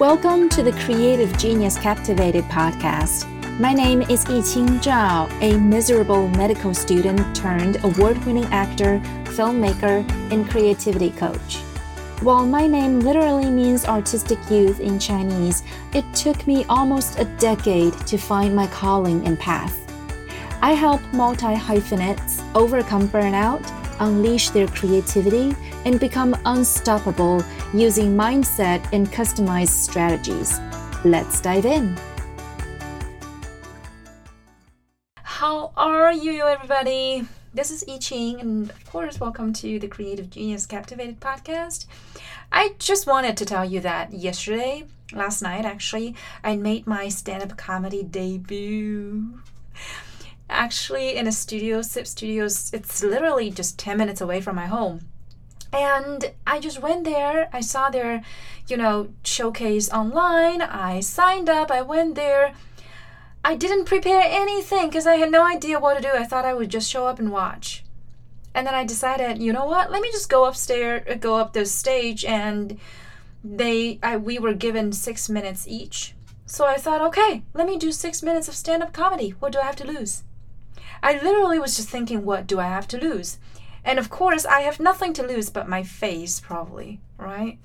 Welcome to the Creative Genius Captivated podcast. My name is Yiqing Zhao, a miserable medical student turned award winning actor, filmmaker, and creativity coach. While my name literally means artistic youth in Chinese, it took me almost a decade to find my calling and path. I help multi hyphenates overcome burnout, unleash their creativity, and become unstoppable using mindset and customized strategies. Let's dive in. How are you, everybody? This is Yiqing, and of course, welcome to the Creative Genius Captivated podcast. I just wanted to tell you that yesterday, last night actually, I made my stand up comedy debut actually in a studio, Sip Studios. It's literally just 10 minutes away from my home. And I just went there. I saw their, you know, showcase online. I signed up. I went there. I didn't prepare anything because I had no idea what to do. I thought I would just show up and watch. And then I decided, you know what? Let me just go upstairs, uh, go up the stage, and they, I, we were given six minutes each. So I thought, okay, let me do six minutes of stand-up comedy. What do I have to lose? I literally was just thinking, what do I have to lose? And of course, I have nothing to lose but my face, probably, right?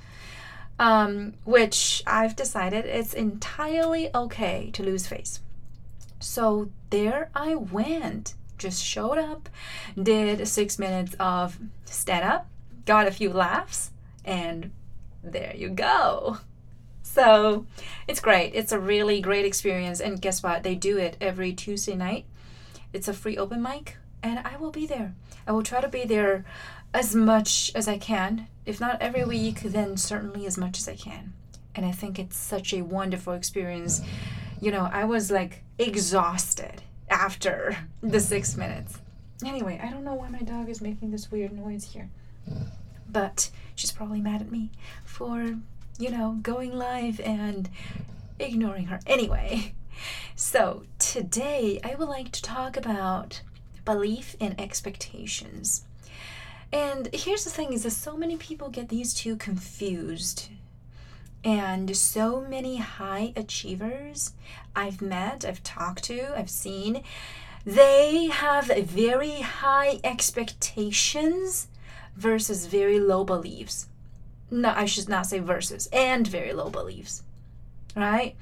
Um, which I've decided it's entirely okay to lose face. So there I went, just showed up, did six minutes of stand up, got a few laughs, and there you go. So it's great. It's a really great experience. And guess what? They do it every Tuesday night. It's a free open mic, and I will be there. I will try to be there as much as I can. If not every week, then certainly as much as I can. And I think it's such a wonderful experience. You know, I was like exhausted after the six minutes. Anyway, I don't know why my dog is making this weird noise here. But she's probably mad at me for, you know, going live and ignoring her. Anyway, so today I would like to talk about belief and expectations. And here's the thing is that so many people get these two confused. And so many high achievers I've met, I've talked to, I've seen, they have very high expectations versus very low beliefs. No, I should not say versus, and very low beliefs. Right?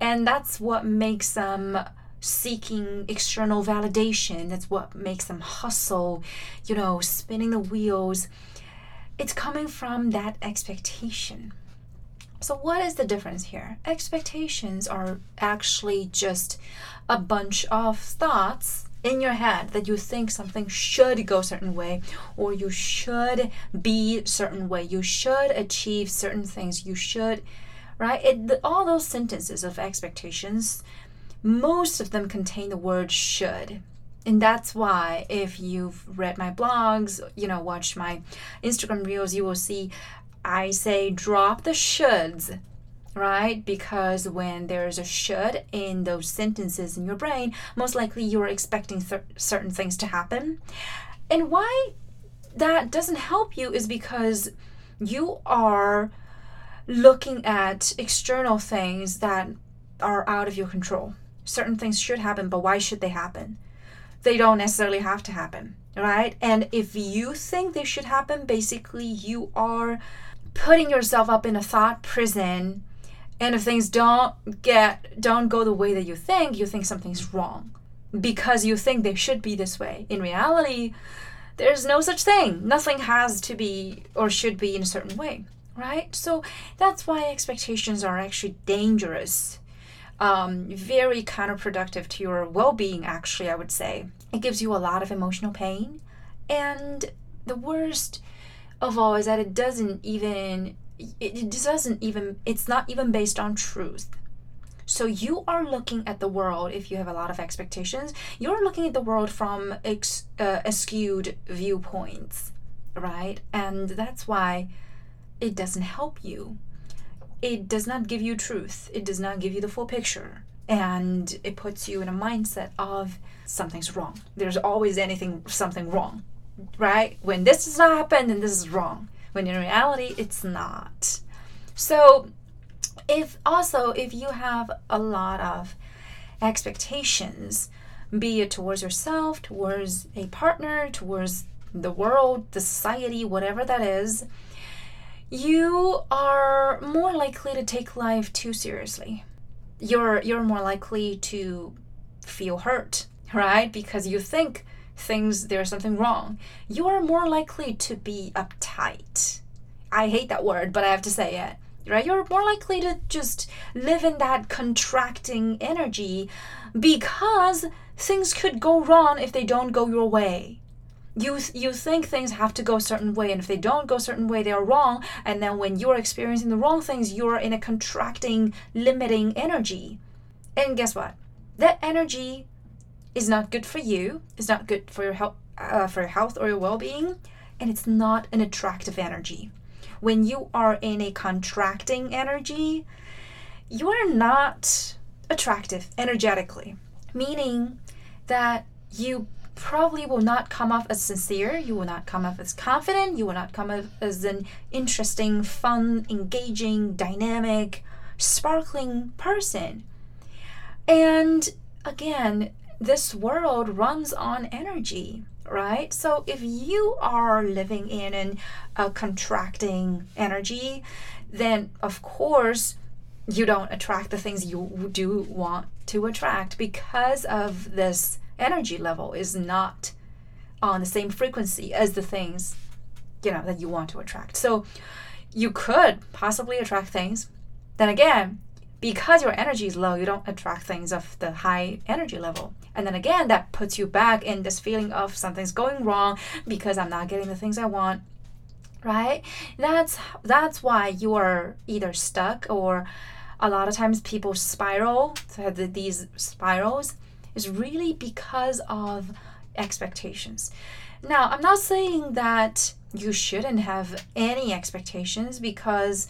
And that's what makes them seeking external validation. That's what makes them hustle, you know, spinning the wheels. It's coming from that expectation. So, what is the difference here? Expectations are actually just a bunch of thoughts in your head that you think something should go certain way or you should be certain way you should achieve certain things you should right it, all those sentences of expectations most of them contain the word should. And that's why, if you've read my blogs, you know, watched my Instagram reels, you will see I say drop the shoulds, right? Because when there's a should in those sentences in your brain, most likely you're expecting th- certain things to happen. And why that doesn't help you is because you are looking at external things that are out of your control certain things should happen, but why should they happen? They don't necessarily have to happen, right? And if you think they should happen, basically you are putting yourself up in a thought prison. And if things don't get don't go the way that you think, you think something's wrong because you think they should be this way. In reality, there's no such thing. Nothing has to be or should be in a certain way, right? So that's why expectations are actually dangerous um, very counterproductive to your well being, actually, I would say. It gives you a lot of emotional pain. And the worst of all is that it doesn't even, it doesn't even, it's not even based on truth. So you are looking at the world, if you have a lot of expectations, you're looking at the world from ex, uh, skewed viewpoints, right? And that's why it doesn't help you it does not give you truth, it does not give you the full picture. And it puts you in a mindset of something's wrong. There's always anything, something wrong, right? When this does not happen, then this is wrong. When in reality, it's not. So, if also if you have a lot of expectations be it towards yourself towards a partner towards the world the society whatever that is you are more likely to take life too seriously you're you're more likely to feel hurt right because you think things there's something wrong you are more likely to be uptight i hate that word but i have to say it right? You're more likely to just live in that contracting energy because things could go wrong if they don't go your way. You, you think things have to go a certain way, and if they don't go a certain way, they are wrong. And then when you're experiencing the wrong things, you're in a contracting, limiting energy. And guess what? That energy is not good for you. It's not good for your health, uh, for your health or your well-being, and it's not an attractive energy when you are in a contracting energy, you are not attractive energetically, meaning that you probably will not come off as sincere, you will not come off as confident, you will not come off as an interesting, fun, engaging, dynamic, sparkling person. And again, this world runs on energy right? So if you are living in an, a contracting energy, then of course you don't attract the things you do want to attract because of this energy level is not on the same frequency as the things you know that you want to attract. So you could possibly attract things. Then again, because your energy is low, you don't attract things of the high energy level. And then again, that puts you back in this feeling of something's going wrong because I'm not getting the things I want. Right? That's that's why you are either stuck or a lot of times people spiral. So these spirals is really because of expectations. Now, I'm not saying that you shouldn't have any expectations because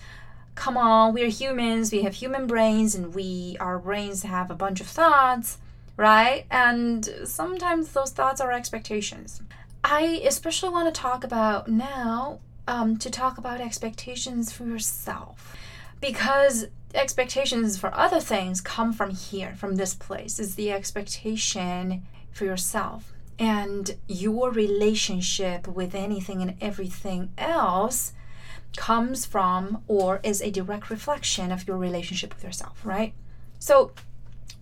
come on, we're humans, we have human brains, and we our brains have a bunch of thoughts, right? And sometimes those thoughts are expectations. I especially want to talk about now um, to talk about expectations for yourself because expectations for other things come from here, from this place, is the expectation for yourself. And your relationship with anything and everything else comes from or is a direct reflection of your relationship with yourself, right? So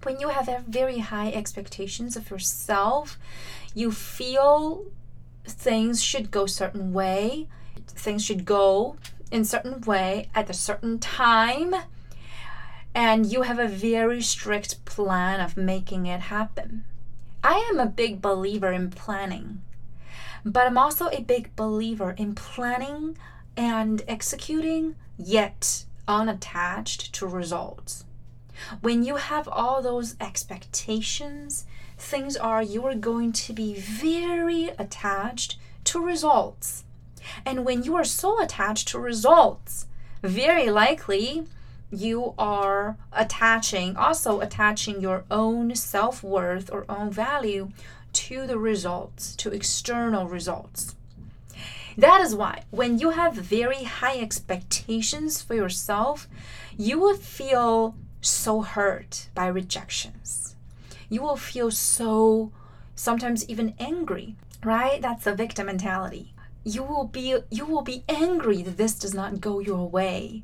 when you have very high expectations of yourself, you feel things should go certain way, things should go in certain way at a certain time, and you have a very strict plan of making it happen. I am a big believer in planning, but I'm also a big believer in planning and executing, yet unattached to results. When you have all those expectations, things are you are going to be very attached to results. And when you are so attached to results, very likely you are attaching, also attaching your own self worth or own value to the results, to external results. That is why when you have very high expectations for yourself, you will feel so hurt by rejections. You will feel so sometimes even angry, right? That's the victim mentality. You will be you will be angry that this does not go your way.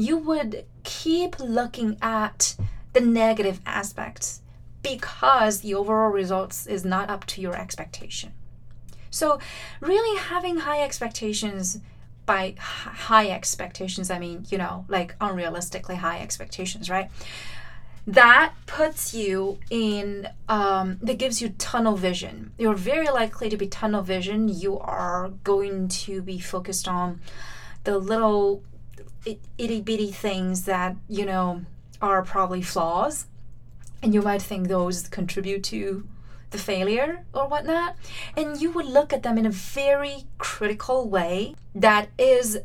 You would keep looking at the negative aspects because the overall results is not up to your expectation. So, really having high expectations by high expectations, I mean, you know, like unrealistically high expectations, right? That puts you in, um, that gives you tunnel vision. You're very likely to be tunnel vision. You are going to be focused on the little itty bitty things that, you know, are probably flaws. And you might think those contribute to the failure or whatnot, and you would look at them in a very critical way that is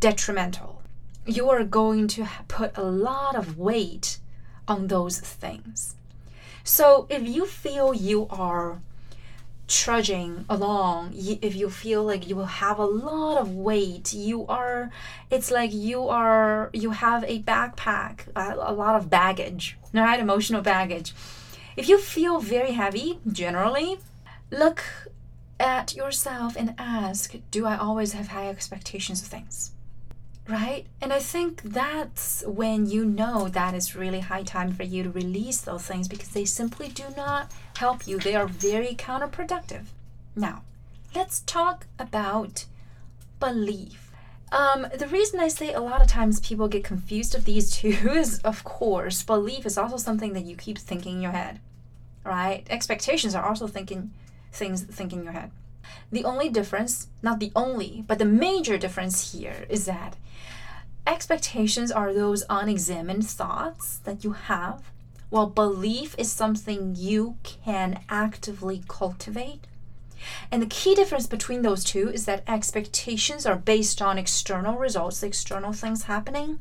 detrimental. You are going to put a lot of weight on those things. So if you feel you are trudging along if you feel like you will have a lot of weight you are it's like you are you have a backpack a, a lot of baggage right? Emotional baggage. If you feel very heavy generally look at yourself and ask do i always have high expectations of things? Right? And I think that's when you know that is really high time for you to release those things because they simply do not help you. They are very counterproductive. Now, let's talk about belief. Um, the reason I say a lot of times people get confused of these two is, of course, belief is also something that you keep thinking in your head, right? Expectations are also thinking things thinking in your head. The only difference, not the only, but the major difference here is that expectations are those unexamined thoughts that you have, while belief is something you can actively cultivate. And the key difference between those two is that expectations are based on external results, external things happening,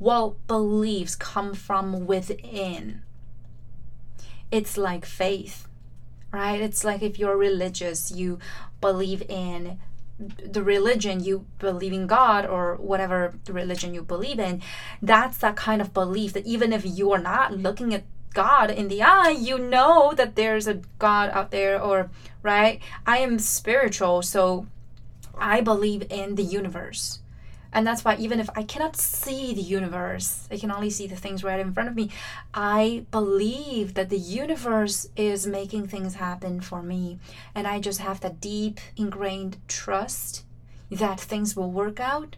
while beliefs come from within. It's like faith right? It's like if you're religious, you believe in the religion you believe in God or whatever religion you believe in, that's that kind of belief that even if you are not looking at God in the eye, you know that there's a God out there, or right? I am spiritual, so I believe in the universe. And that's why, even if I cannot see the universe, I can only see the things right in front of me, I believe that the universe is making things happen for me. And I just have that deep, ingrained trust that things will work out.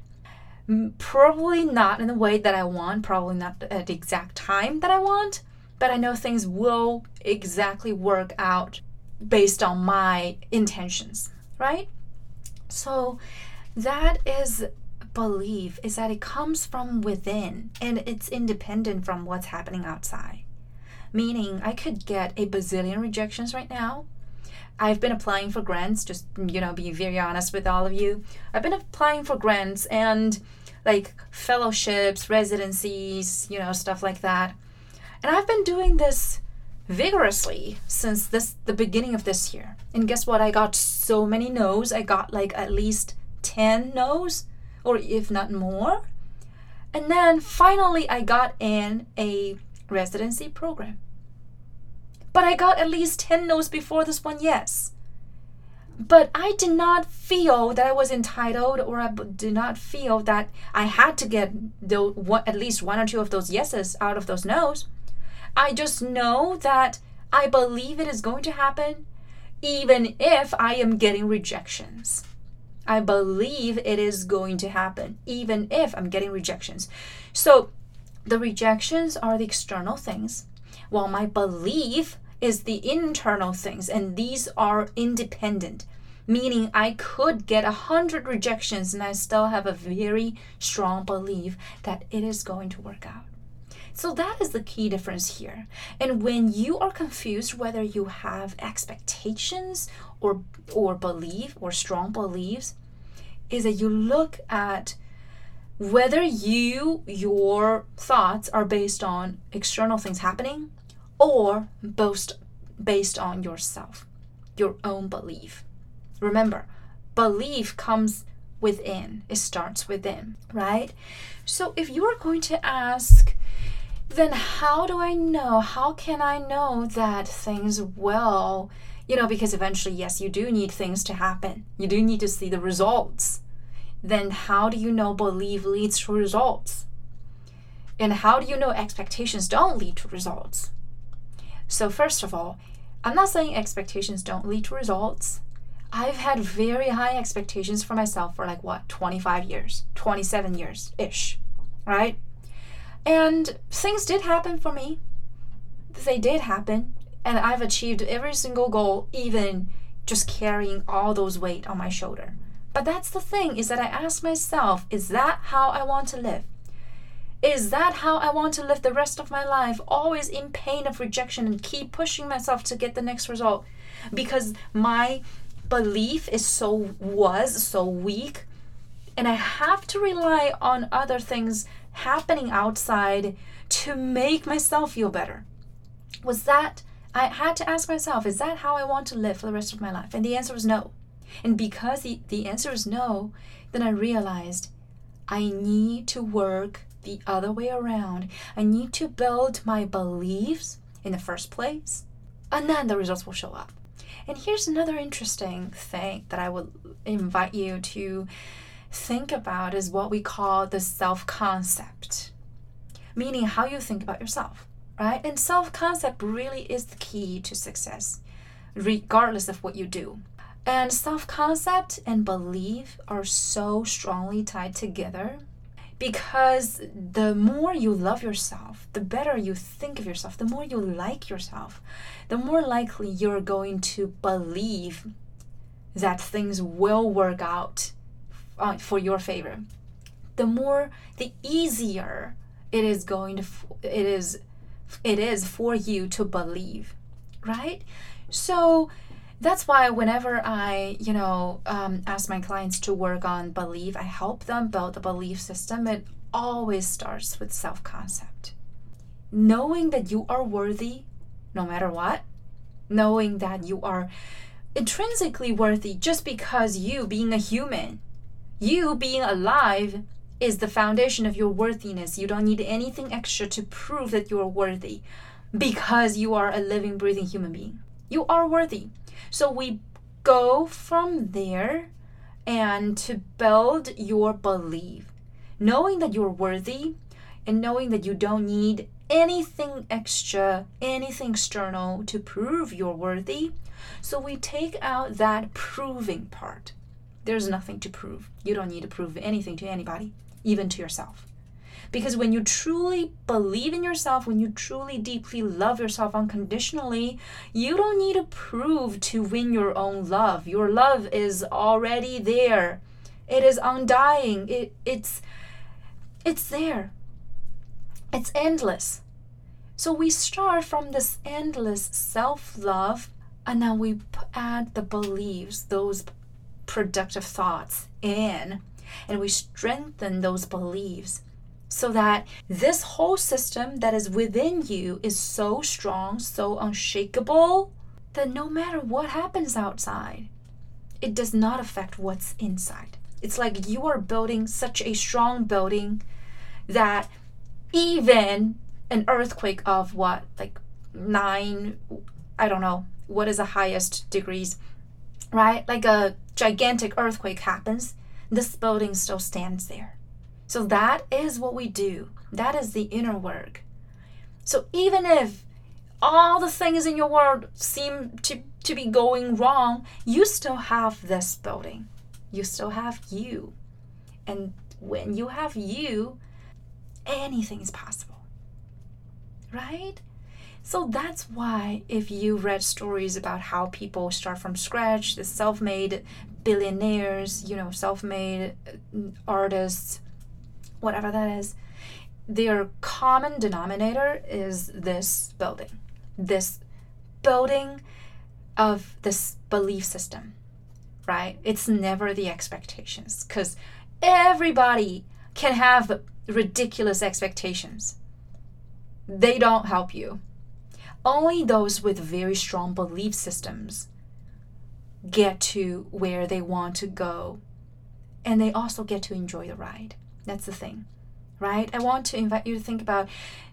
Probably not in the way that I want, probably not at the exact time that I want, but I know things will exactly work out based on my intentions, right? So that is belief is that it comes from within and it's independent from what's happening outside. Meaning, I could get a bazillion rejections right now. I've been applying for grants, just, you know, being very honest with all of you. I've been applying for grants and like fellowships, residencies, you know, stuff like that. And I've been doing this vigorously since this the beginning of this year. And guess what? I got so many no's. I got like at least 10 no's or if not more. And then finally, I got in a residency program. But I got at least 10 no's before this one yes. But I did not feel that I was entitled, or I did not feel that I had to get the, at least one or two of those yeses out of those no's. I just know that I believe it is going to happen, even if I am getting rejections. I believe it is going to happen, even if I'm getting rejections. So the rejections are the external things, while my belief is the internal things, and these are independent. Meaning, I could get a hundred rejections and I still have a very strong belief that it is going to work out. So that is the key difference here. And when you are confused whether you have expectations or or belief or strong beliefs, is that you look at whether you your thoughts are based on external things happening or based based on yourself, your own belief. Remember, belief comes within. It starts within, right? So if you are going to ask then how do I know? How can I know that things will, you know, because eventually, yes, you do need things to happen. You do need to see the results. Then how do you know belief leads to results? And how do you know expectations don't lead to results? So, first of all, I'm not saying expectations don't lead to results. I've had very high expectations for myself for like what, 25 years, 27 years ish, right? And things did happen for me. They did happen. And I've achieved every single goal, even just carrying all those weight on my shoulder. But that's the thing is that I ask myself, is that how I want to live? Is that how I want to live the rest of my life, always in pain of rejection and keep pushing myself to get the next result? Because my belief is so was so weak and I have to rely on other things happening outside to make myself feel better. Was that I had to ask myself, is that how I want to live for the rest of my life? And the answer was no. And because the, the answer is no, then I realized I need to work the other way around. I need to build my beliefs in the first place, and then the results will show up. And here's another interesting thing that I would invite you to think about is what we call the self concept, meaning how you think about yourself, right? And self concept really is the key to success, regardless of what you do. And self concept and belief are so strongly tied together because the more you love yourself, the better you think of yourself, the more you like yourself, the more likely you're going to believe that things will work out uh, for your favor. The more, the easier it is going to, it is, it is for you to believe, right? So that's why whenever I, you know, um, ask my clients to work on belief, I help them build a belief system. It always starts with self concept. Knowing that you are worthy no matter what, knowing that you are intrinsically worthy just because you, being a human, you being alive, is the foundation of your worthiness. You don't need anything extra to prove that you are worthy because you are a living, breathing human being. You are worthy. So we go from there and to build your belief, knowing that you're worthy and knowing that you don't need anything extra, anything external to prove you're worthy. So we take out that proving part. There's nothing to prove. You don't need to prove anything to anybody, even to yourself. Because when you truly believe in yourself, when you truly deeply love yourself unconditionally, you don't need to prove to win your own love. Your love is already there. It is undying. It, it's it's there. It's endless. So we start from this endless self-love and then we add the beliefs, those productive thoughts in, and we strengthen those beliefs so that this whole system that is within you is so strong, so unshakable, that no matter what happens outside, it does not affect what's inside. It's like you are building such a strong building that even an earthquake of what, like nine, I don't know, what is the highest degrees, right? Like a gigantic earthquake happens, this building still stands there so that is what we do. That is the inner work. So even if all the things in your world seem to, to be going wrong, you still have this building. You still have you. And when you have you, anything is possible. Right? So that's why, if you read stories about how people start from scratch, the self made billionaires, you know, self made uh, artists, whatever that is, their common denominator is this building, this building of this belief system, right? It's never the expectations because everybody can have ridiculous expectations. They don't help you. Only those with very strong belief systems get to where they want to go, and they also get to enjoy the ride. That's the thing, right? I want to invite you to think about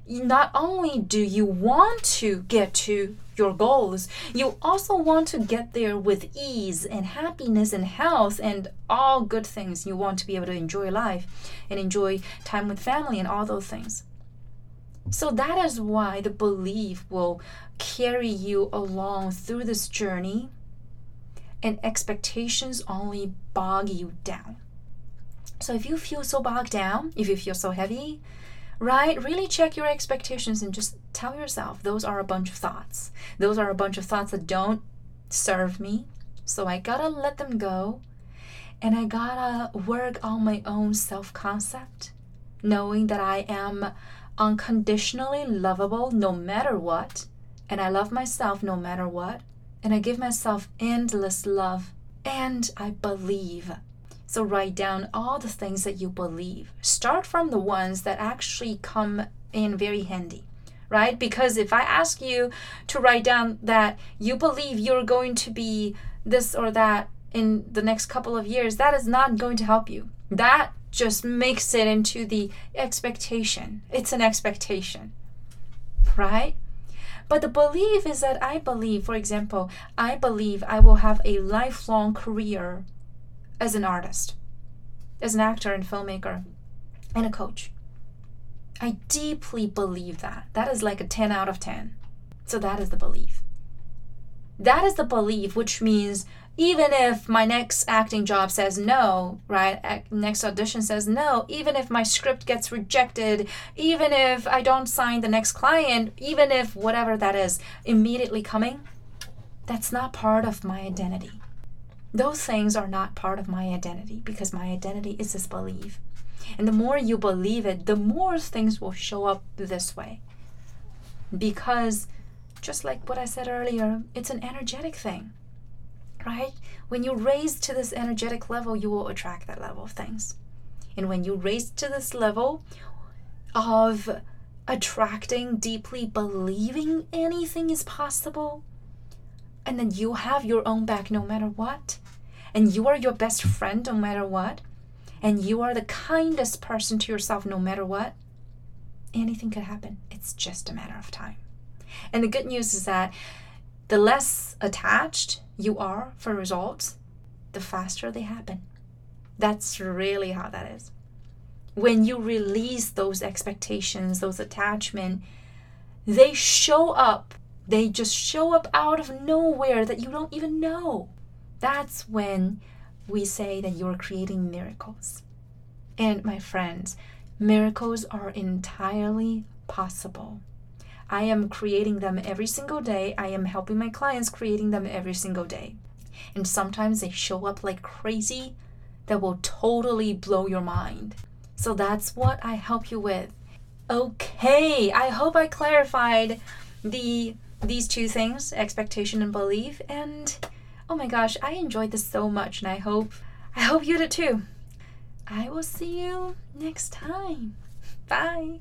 not only do you want to get to your goals, you also want to get there with ease and happiness and health and all good things. You want to be able to enjoy life and enjoy time with family and all those things. So that is why the belief will carry you along through this journey, and expectations only bog you down. So if you feel so bogged down, if you feel so heavy, right, really check your expectations and just tell yourself those are a bunch of thoughts. Those are a bunch of thoughts that don't serve me. So I gotta let them go. And I gotta work on my own self concept, knowing that I am unconditionally lovable no matter what. And I love myself no matter what. And I give myself endless love. And I believe so write down all the things that you believe. Start from the ones that actually come in very handy, right? Because if I ask you to write down that you believe you're going to be this or that in the next couple of years, that is not going to help you. That just makes it into the expectation. It's an expectation, right? But the belief is that I believe, for example, I believe I will have a lifelong career as an artist, as an actor and filmmaker, and a coach. I deeply believe that. That is like a 10 out of 10. So that is the belief. That is the belief, which means even if my next acting job says no, right? Next audition says no, even if my script gets rejected, even if I don't sign the next client, even if whatever that is immediately coming, that's not part of my identity. Those things are not part of my identity because my identity is this belief. And the more you believe it, the more things will show up this way. Because, just like what I said earlier, it's an energetic thing right? When you raise to this energetic level, you will attract that level of things. And when you raise to this level of attracting, deeply believing anything is possible, and then you have your own back no matter what, and you are your best friend no matter what, and you are the kindest person to yourself no matter what, anything could happen. It's just a matter of time. And the good news is that the less attached you are for results, the faster they happen. That's really how that is. When you release those expectations, those attachment, they show up. They just show up out of nowhere that you don't even know. That's when we say that you're creating miracles. And my friends, miracles are entirely possible. I am creating them every single day. I am helping my clients creating them every single day. And sometimes they show up like crazy that will totally blow your mind. So that's what I help you with. Okay, I hope I clarified the these two things, expectation and belief and oh my gosh, I enjoyed this so much and I hope I hope you did too. I will see you next time. Bye.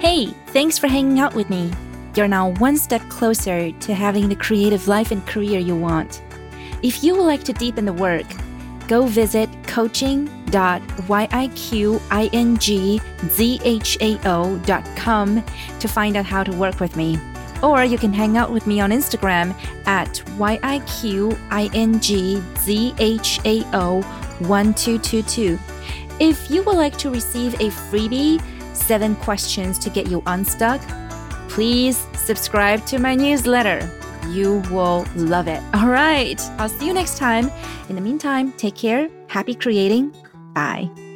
Hey, thanks for hanging out with me. You're now one step closer to having the creative life and career you want. If you would like to deepen the work, go visit coaching.yiqingzhao.com to find out how to work with me. Or you can hang out with me on Instagram at YIQINGZHAO1222. If you would like to receive a freebie, seven questions to get you unstuck, please subscribe to my newsletter. You will love it. All right, I'll see you next time. In the meantime, take care, happy creating. Bye.